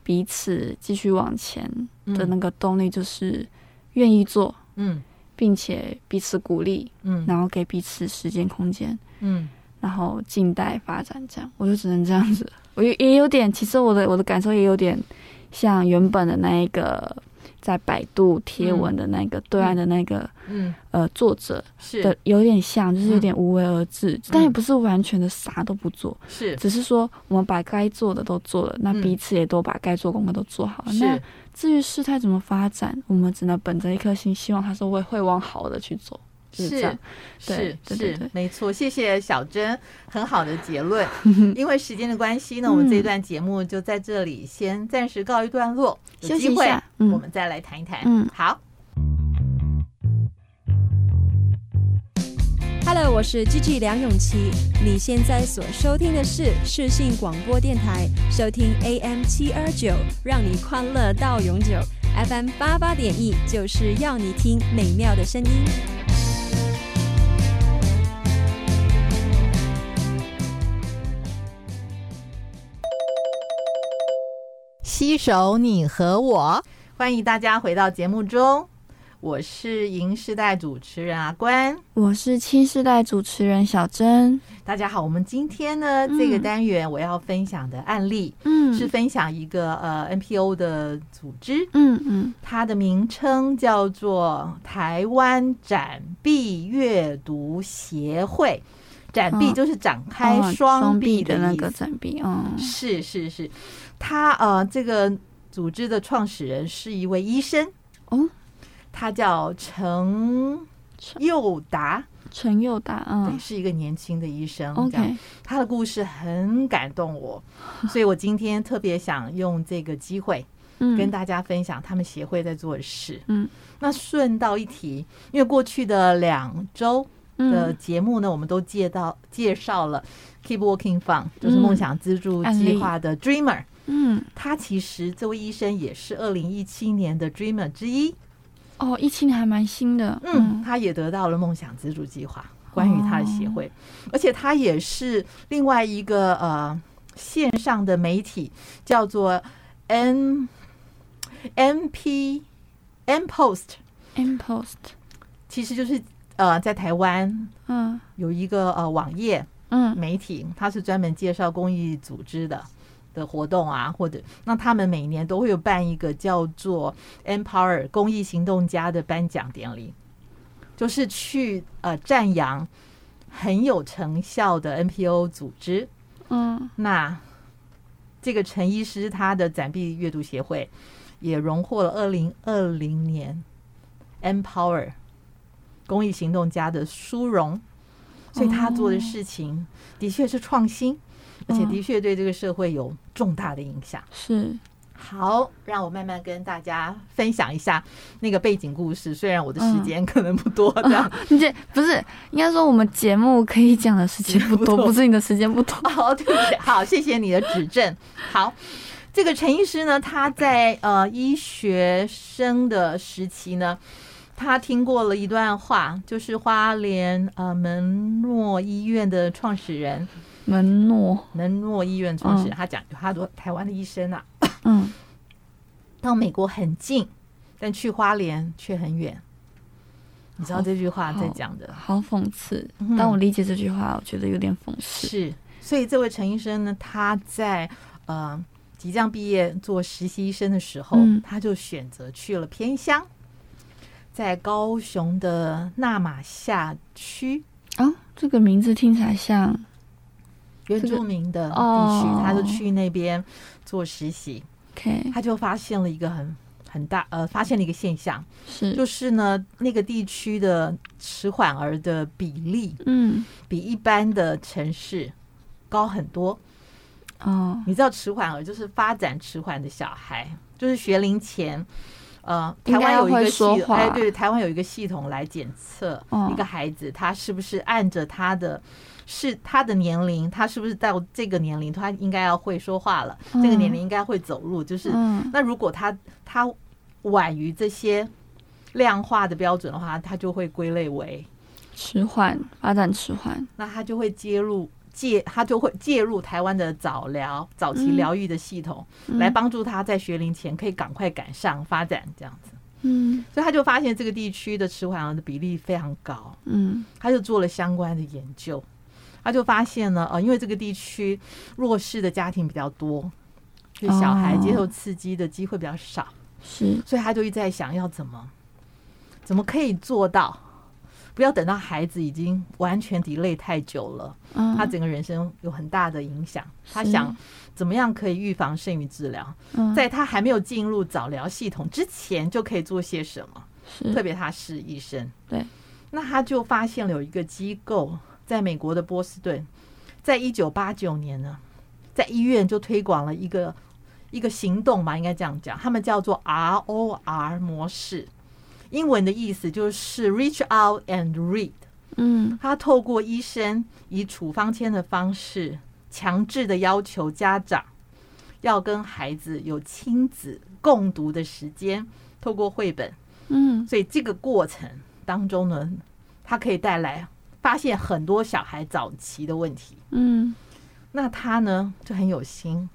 彼此继续往前的那个动力，就是愿意做，嗯。并且彼此鼓励，嗯，然后给彼此时间空间，嗯，然后静待发展，这样。我就只能这样子。我也也有点，其实我的我的感受也有点像原本的那一个在百度贴文的那个对岸的那个，嗯，嗯呃，作者是。的，有点像，就是有点无为而治，嗯，但也不是完全的啥都不做，是，只是说我们把该做的都做了，那彼此也都把该做功课都做好了，嗯，那。至于事态怎么发展，我们只能本着一颗心，希望他是会会往好的去走，是是是是，没错。谢谢小珍，很好的结论。因为时间的关系呢，我们这一段节目就在这里先暂时告一段落，有机会我们再来谈一谈。嗯，好。Hello，我是 Gigi 梁咏琪。你现在所收听的是视信广播电台，收听 AM 七二九，让你快乐到永久。FM 八八点一，就是要你听美妙的声音。携手你和我，欢迎大家回到节目中。我是银世代主持人阿关，我是七世代主持人小珍。大家好，我们今天呢、嗯、这个单元我要分享的案例，嗯，是分享一个呃 NPO 的组织，嗯嗯，它的名称叫做台湾展臂阅读协会，展臂就是展开双臂的那个展臂，嗯，是是是，他呃这个组织的创始人是一位医生，哦。他叫陈佑达，陈佑达，嗯，对，是一个年轻的医生。OK，他的故事很感动我，所以我今天特别想用这个机会，跟大家分享他们协会在做的事。嗯，那顺道一提，因为过去的两周的节目呢，我们都介到介绍了 Keep Working Fund，就是梦想资助计划的 Dreamer。嗯，他其实这位医生也是二零一七年的 Dreamer 之一。哦，一七年还蛮新的，嗯，他也得到了梦想资助计划关于他的协会，而且他也是另外一个呃线上的媒体，叫做 N M P M Post M Post，其实就是呃在台湾嗯。有一个呃网页嗯。媒体，它是专门介绍公益组织的。的活动啊，或者那他们每年都会有办一个叫做 Empower 公益行动家的颁奖典礼，就是去呃赞扬很有成效的 NPO 组织。嗯，那这个陈医师他的展臂阅读协会也荣获了二零二零年 Empower 公益行动家的殊荣，所以他做的事情的确是创新，而且的确对这个社会有重大的影响。是。好，让我慢慢跟大家分享一下那个背景故事。虽然我的时间可能不多，这样，你这不是应该说我们节目可以讲的时间不多，不是你的时间不多。好，对不起，好，谢谢你的指正。好，这个陈医师呢，他在呃医学生的时期呢，他听过了一段话，就是花莲呃门诺医院的创始人。门诺门诺医院创始人，他讲有他多台湾的医生啊，嗯，到美国很近，但去花莲却很远。你知道这句话在讲的，好讽刺。当我理解这句话，我觉得有点讽刺。是，所以这位陈医生呢，他在呃即将毕业做实习医生的时候，他就选择去了偏乡，在高雄的那玛夏区。哦，这个名字听起来像。原住民的地区，他就去那边做实习。OK，他就发现了一个很很大呃，发现了一个现象，是就是呢，那个地区的迟缓儿的比例，嗯，比一般的城市高很多。哦，你知道迟缓儿就是发展迟缓的小孩，就是学龄前，呃，台湾有一个系统，哎，对，台湾有一个系统来检测一个孩子他是不是按着他的。是他的年龄，他是不是到这个年龄，他应该要会说话了？这个年龄应该会走路。就是，那如果他他晚于这些量化的标准的话，他就会归类为迟缓发展迟缓。那他就会介入介，他就会介入台湾的早疗早期疗愈的系统，来帮助他在学龄前可以赶快赶上发展这样子。嗯，所以他就发现这个地区的迟缓儿的比例非常高。嗯，他就做了相关的研究。他就发现了，呃，因为这个地区弱势的家庭比较多，就小孩接受刺激的机会比较少，是，所以他就一直在想要怎么，怎么可以做到，不要等到孩子已经完全 delay 太久了，他整个人生有很大的影响。他想怎么样可以预防胜于治疗，在他还没有进入早疗系统之前就可以做些什么？特别他是医生，对，那他就发现了有一个机构。在美国的波士顿，在一九八九年呢，在医院就推广了一个一个行动吧，应该这样讲，他们叫做 ROR 模式，英文的意思就是 Reach Out and Read。嗯，他透过医生以处方签的方式，强制的要求家长要跟孩子有亲子共读的时间，透过绘本。嗯，所以这个过程当中呢，它可以带来。发现很多小孩早期的问题，嗯，那他呢就很有心，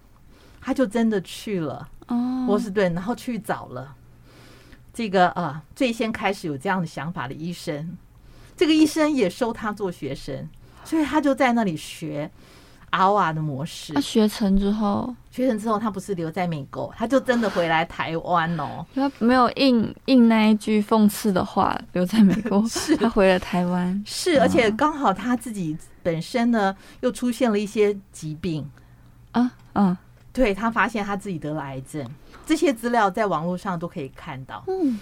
他就真的去了。波士顿，然后去找了。这个呃最先开始有这样的想法的医生，这个医生也收他做学生，所以他就在那里学。阿瓦的模式，他学成之后，学成之后，他不是留在美国，他就真的回来台湾哦。他没有应应那一句讽刺的话，留在美国，是他回了台湾。是，而且刚好他自己本身呢，又出现了一些疾病啊，啊，对，他发现他自己得了癌症，这些资料在网络上都可以看到。嗯，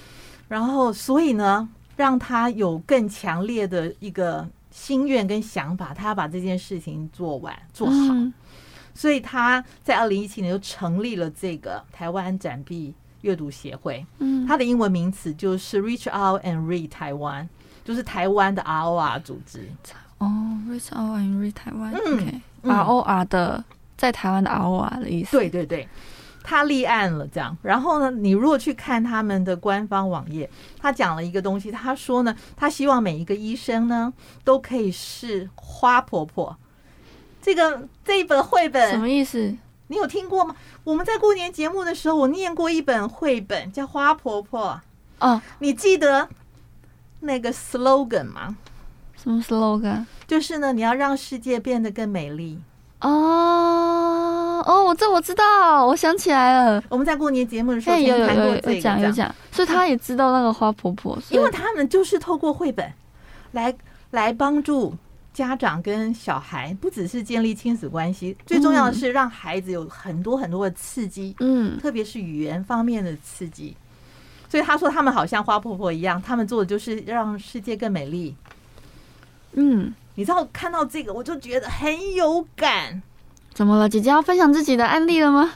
然后所以呢，让他有更强烈的一个。心愿跟想法，他要把这件事情做完做好，嗯、所以他在二零一七年就成立了这个台湾展臂阅读协会。嗯，它的英文名词就是 Reach Out and Read Taiwan，就是台湾的 ROR 组织。哦，Reach Out and Read Taiwan，嗯 okay，ROR 的在台湾的 ROR 的意思。对对对。他立案了，这样，然后呢，你如果去看他们的官方网页，他讲了一个东西，他说呢，他希望每一个医生呢都可以是花婆婆。这个这一本绘本什么意思？你有听过吗？我们在过年节目的时候，我念过一本绘本叫《花婆婆》。哦，你记得那个 slogan 吗？什么 slogan？就是呢，你要让世界变得更美丽。哦哦，我这我知道，我想起来了。我们在过年节目的时候，有有有有讲有讲，所以他也知道那个花婆婆，因为他们就是透过绘本来来帮助家长跟小孩不只是建立亲子关系，最重要的是让孩子有很多很多的刺激，嗯，特别是语言方面的刺激。所以他说他们好像花婆婆一样，他们做的就是让世界更美丽。嗯，你知道看到这个我就觉得很有感。怎么了？姐姐要分享自己的案例了吗？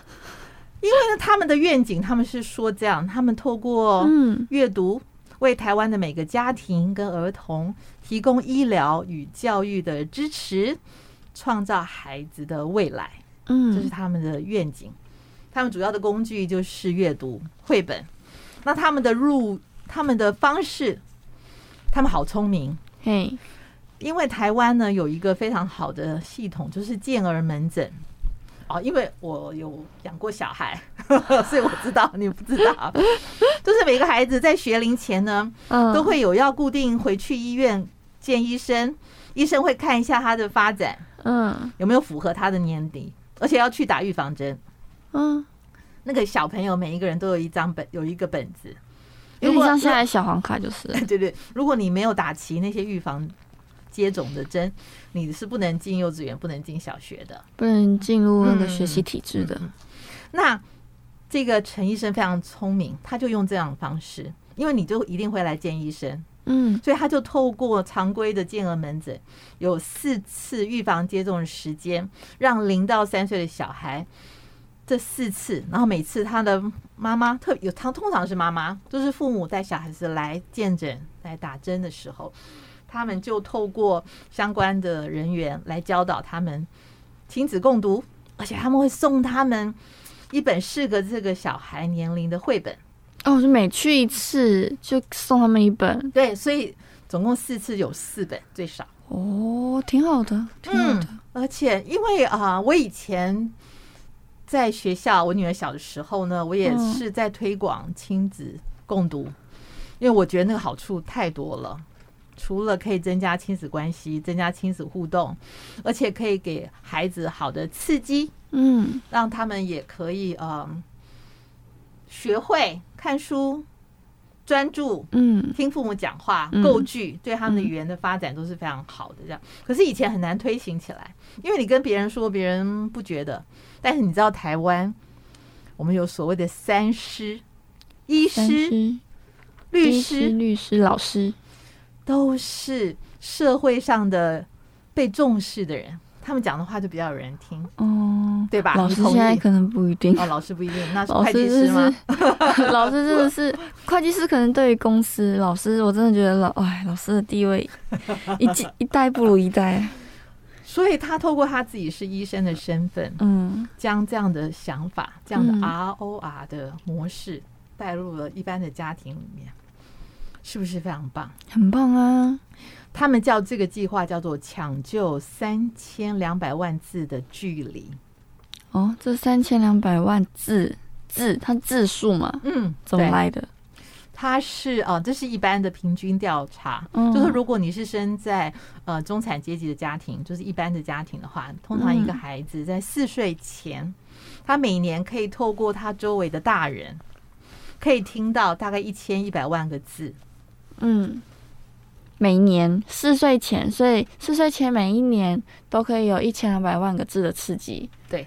因为呢，他们的愿景，他们是说这样，他们透过嗯阅读，为台湾的每个家庭跟儿童提供医疗与教育的支持，创造孩子的未来。嗯，这是他们的愿景。他们主要的工具就是阅读绘本。那他们的入，他们的方式，他们好聪明。嘿。因为台湾呢有一个非常好的系统，就是健儿门诊。哦，因为我有养过小孩，所以我知道你不知道，就是每个孩子在学龄前呢，都会有要固定回去医院见医生，医生会看一下他的发展，嗯，有没有符合他的年龄，而且要去打预防针。嗯，那个小朋友每一个人都有一张本，有一个本子，有点像现在小黄卡，就是 对对。如果你没有打齐那些预防。接种的针，你是不能进幼稚园，不能进小学的，不能进入那个学习体制的。那这个陈医生非常聪明，他就用这样的方式，因为你就一定会来见医生，嗯，所以他就透过常规的健儿门诊，有四次预防接种的时间，让零到三岁的小孩这四次，然后每次他的妈妈特有，他通常是妈妈，就是父母带小孩子来见诊来打针的时候。他们就透过相关的人员来教导他们亲子共读，而且他们会送他们一本适合这个小孩年龄的绘本。哦，就每去一次就送他们一本。对，所以总共四次有四本最少。哦，挺好的，挺好的。嗯，而且因为啊，我以前在学校，我女儿小的时候呢，我也是在推广亲子共读，因为我觉得那个好处太多了。除了可以增加亲子关系、增加亲子互动，而且可以给孩子好的刺激，嗯，让他们也可以嗯学会看书、专注，嗯，听父母讲话、构句，对他们的语言的发展都是非常好的。这样，可是以前很难推行起来，因为你跟别人说，别人不觉得。但是你知道，台湾我们有所谓的三师：医师、律师、律师、老师。都是社会上的被重视的人，他们讲的话就比较有人听，哦，对吧？老师现在可能不一定哦，老师不一定，那是 会计师吗？老师 真的是会计师，可能对于公司老师，我真的觉得老哎，老师的地位 一一代不如一代，所以他透过他自己是医生的身份，嗯，将这样的想法，这样的 ROR 的模式带入了一般的家庭里面。是不是非常棒？很棒啊！他们叫这个计划叫做“抢救三千两百万字的距离”。哦，这三千两百万字字，它字数嘛？嗯，怎么来的？它是啊、呃，这是一般的平均调查，嗯、就是如果你是生在呃中产阶级的家庭，就是一般的家庭的话，通常一个孩子在四岁前，嗯、他每年可以透过他周围的大人，可以听到大概一千一百万个字。嗯，每年四岁前，所以四岁前每一年都可以有一千两百万个字的刺激。对，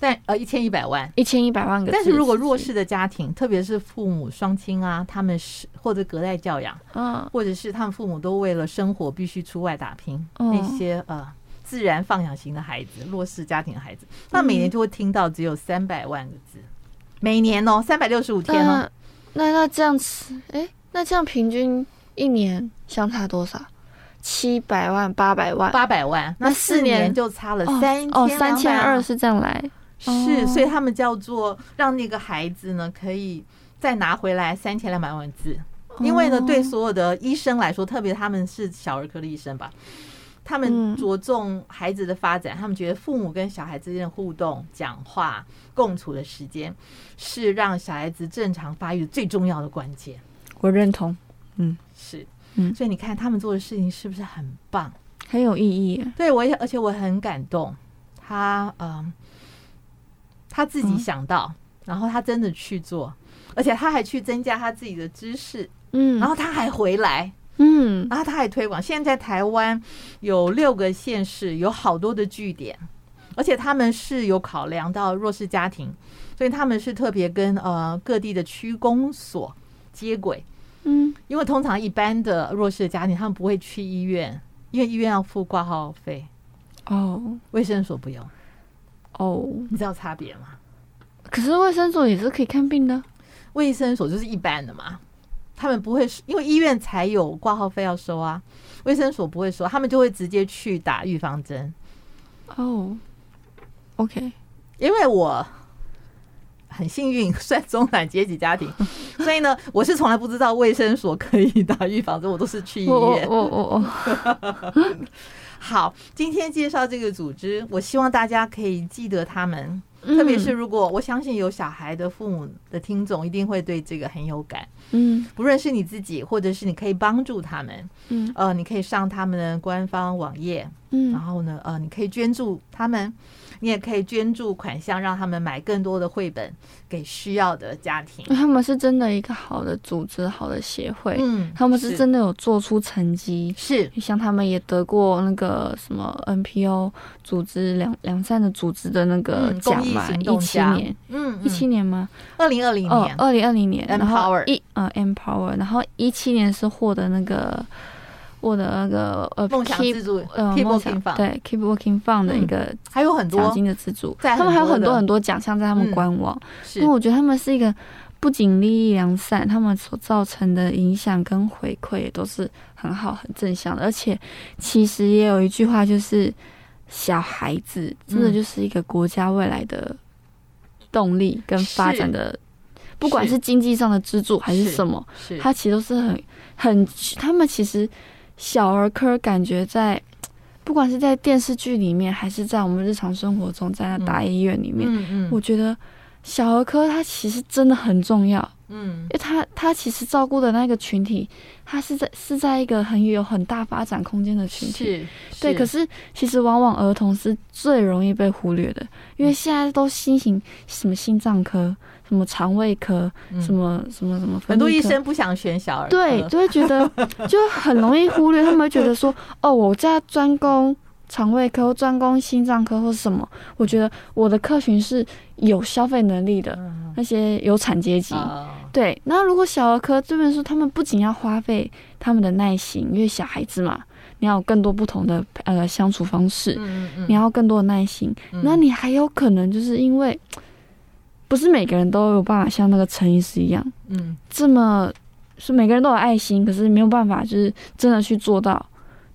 但呃，一千一百万，一千一百万个字。但是如果弱势的家庭，特别是父母双亲啊，他们是或者隔代教养，嗯，或者是他们父母都为了生活必须出外打拼，嗯、那些呃自然放养型的孩子，弱势家庭的孩子，那每年就会听到只有三百万个字，嗯、每年哦，三百六十五天哦，那那这样子，哎、欸。那这样平均一年相差多少？七百万、八百万、八百万，那四年就差了三哦，三千二是这样来，是，所以他们叫做让那个孩子呢可以再拿回来三千两百万字，因为呢，对所有的医生来说，特别他们是小儿科的医生吧，他们着重孩子的发展，他们觉得父母跟小孩之间的互动、讲话、共处的时间，是让小孩子正常发育最重要的关键。我认同，嗯，是，嗯，所以你看他们做的事情是不是很棒，很有意义？对，我也，而且我很感动。他，嗯、呃，他自己想到，嗯、然后他真的去做，而且他还去增加他自己的知识，嗯，然后他还回来，嗯，然后他还推广，现在在台湾有六个县市，有好多的据点，而且他们是有考量到弱势家庭，所以他们是特别跟呃各地的区公所接轨。嗯，因为通常一般的弱势的家庭，他们不会去医院，因为医院要付挂号费。哦，卫生所不用。哦，你知道差别吗？可是卫生所也是可以看病的。卫生所就是一般的嘛，他们不会，因为医院才有挂号费要收啊，卫生所不会收，他们就会直接去打预防针。哦，OK，因为我很幸运，算中产阶级家庭，所以呢，我是从来不知道卫生所可以打预防针，我都是去医院。哦哦哦，好，今天介绍这个组织，我希望大家可以记得他们。特别是如果我相信有小孩的父母的听众，一定会对这个很有感。嗯，不论是你自己，或者是你可以帮助他们。嗯，呃，你可以上他们的官方网页。嗯，然后呢，呃，你可以捐助他们。你也可以捐助款项，让他们买更多的绘本给需要的家庭。他们是真的一个好的组织，好的协会。嗯，他们是真的有做出成绩。是，像他们也得过那个什么 NPO 组织良良善的组织的那个奖嘛，一七年，嗯，一七年吗？二零二零年，二零二零年，然后一呃 Empower，然后一七年是获得那个。获得那个呃梦想资助，呃 Keep Working 对 Keep Working Fund 的一个还有很多奖金的资助，他们还有很多很多奖项在他们官网。因为我觉得他们是一个不仅利益良善，他们所造成的影响跟回馈也都是很好、很正向的。而且其实也有一句话，就是小孩子真的就是一个国家未来的动力跟发展的，不管是经济上的支柱还是什么，他其实都是很很，他们其实。小儿科感觉在，不管是在电视剧里面，还是在我们日常生活中，在那大医院里面，我觉得小儿科它其实真的很重要，嗯，因为他他其实照顾的那个群体，他是在是在一个很有很大发展空间的群体，对。可是其实往往儿童是最容易被忽略的，因为现在都新型什么心脏科。什么肠胃科，什么什么什么，很多医生不想选小儿科，对，就会觉得就很容易忽略。他们会觉得说，哦，我在专攻肠胃科、专攻心脏科或是什么。我觉得我的客群是有消费能力的，那些有产阶级。对，那如果小儿科这边说，他们不仅要花费他们的耐心，因为小孩子嘛，你要有更多不同的呃相处方式，你要更多的耐心。那你还有可能就是因为。不是每个人都有办法像那个陈医师一样，嗯，这么是每个人都有爱心，可是没有办法就是真的去做到，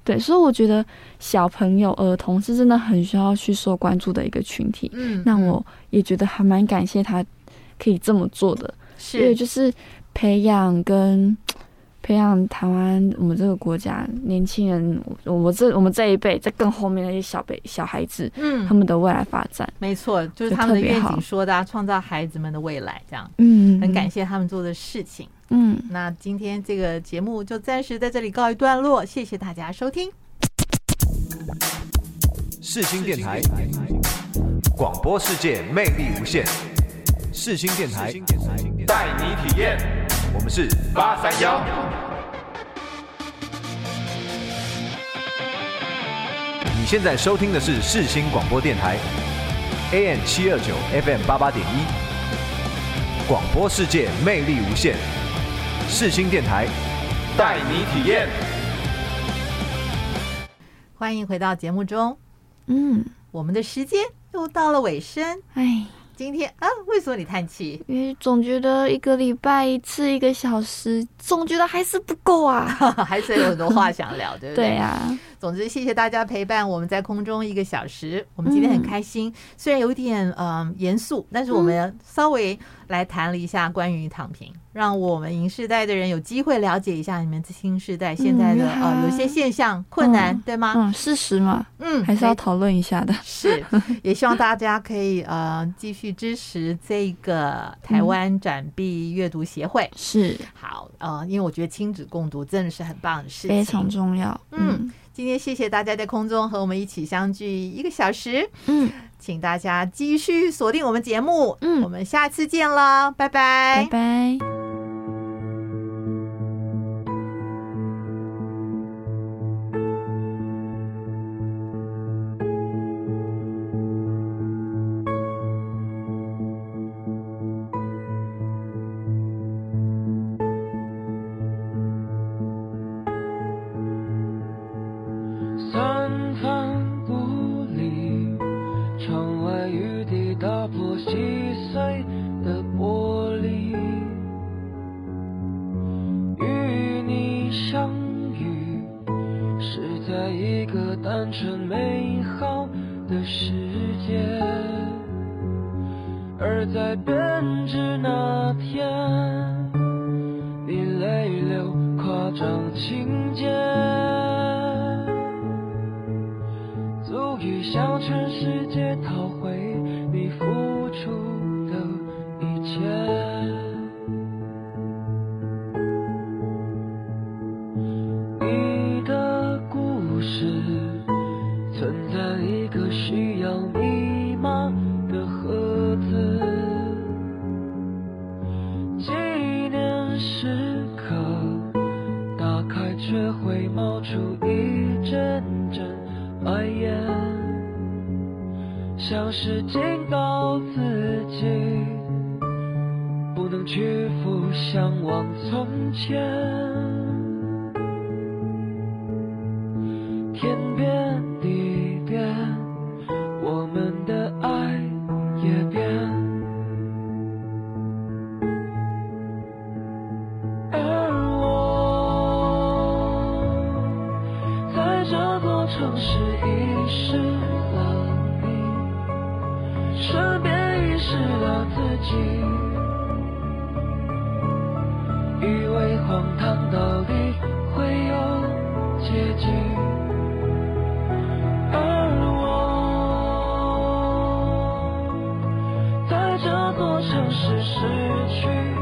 对，所以我觉得小朋友、儿童是真的很需要去受关注的一个群体，嗯，那我也觉得还蛮感谢他可以这么做的，是，因为就是培养跟。培养台湾我们这个国家年轻人，我这我们这一辈在更后面那些小辈小孩子，嗯，他们的未来发展，没错，就是他们的愿景说的，创造孩子们的未来，这样，嗯，很感谢他们做的事情，嗯，那今天这个节目就暂时在这里告一段落，谢谢大家收听。世新电台，广播世界魅力无限，世新电台。带你体验，我们是八三幺。现在收听的是世新广播电台，AM 七二九 FM 八八点一，广播世界魅力无限，世新电台带你体验。欢迎回到节目中，嗯，我们的时间又到了尾声，哎。今天啊，为什么你叹气？因为总觉得一个礼拜一次一个小时，总觉得还是不够啊，还是有很多话想聊，对不对？对啊。总之，谢谢大家陪伴我们在空中一个小时。我们今天很开心，嗯、虽然有点嗯严肃，但是我们稍微来谈了一下关于躺平，嗯、让我们银世代的人有机会了解一下你们新世代现在的、嗯、呃有些现象困难，嗯、对吗？嗯，事实嘛，嗯，还是要讨论一下的。是，也希望大家可以呃继续支持这个台湾展臂阅读协会。是，好，呃，因为我觉得亲子共读真的是很棒的事情，非常重要。嗯。嗯今天谢谢大家在空中和我们一起相聚一个小时，嗯，请大家继续锁定我们节目，嗯，我们下次见了，拜拜，拜拜。荒唐到底会有结局而我在这座城市失去。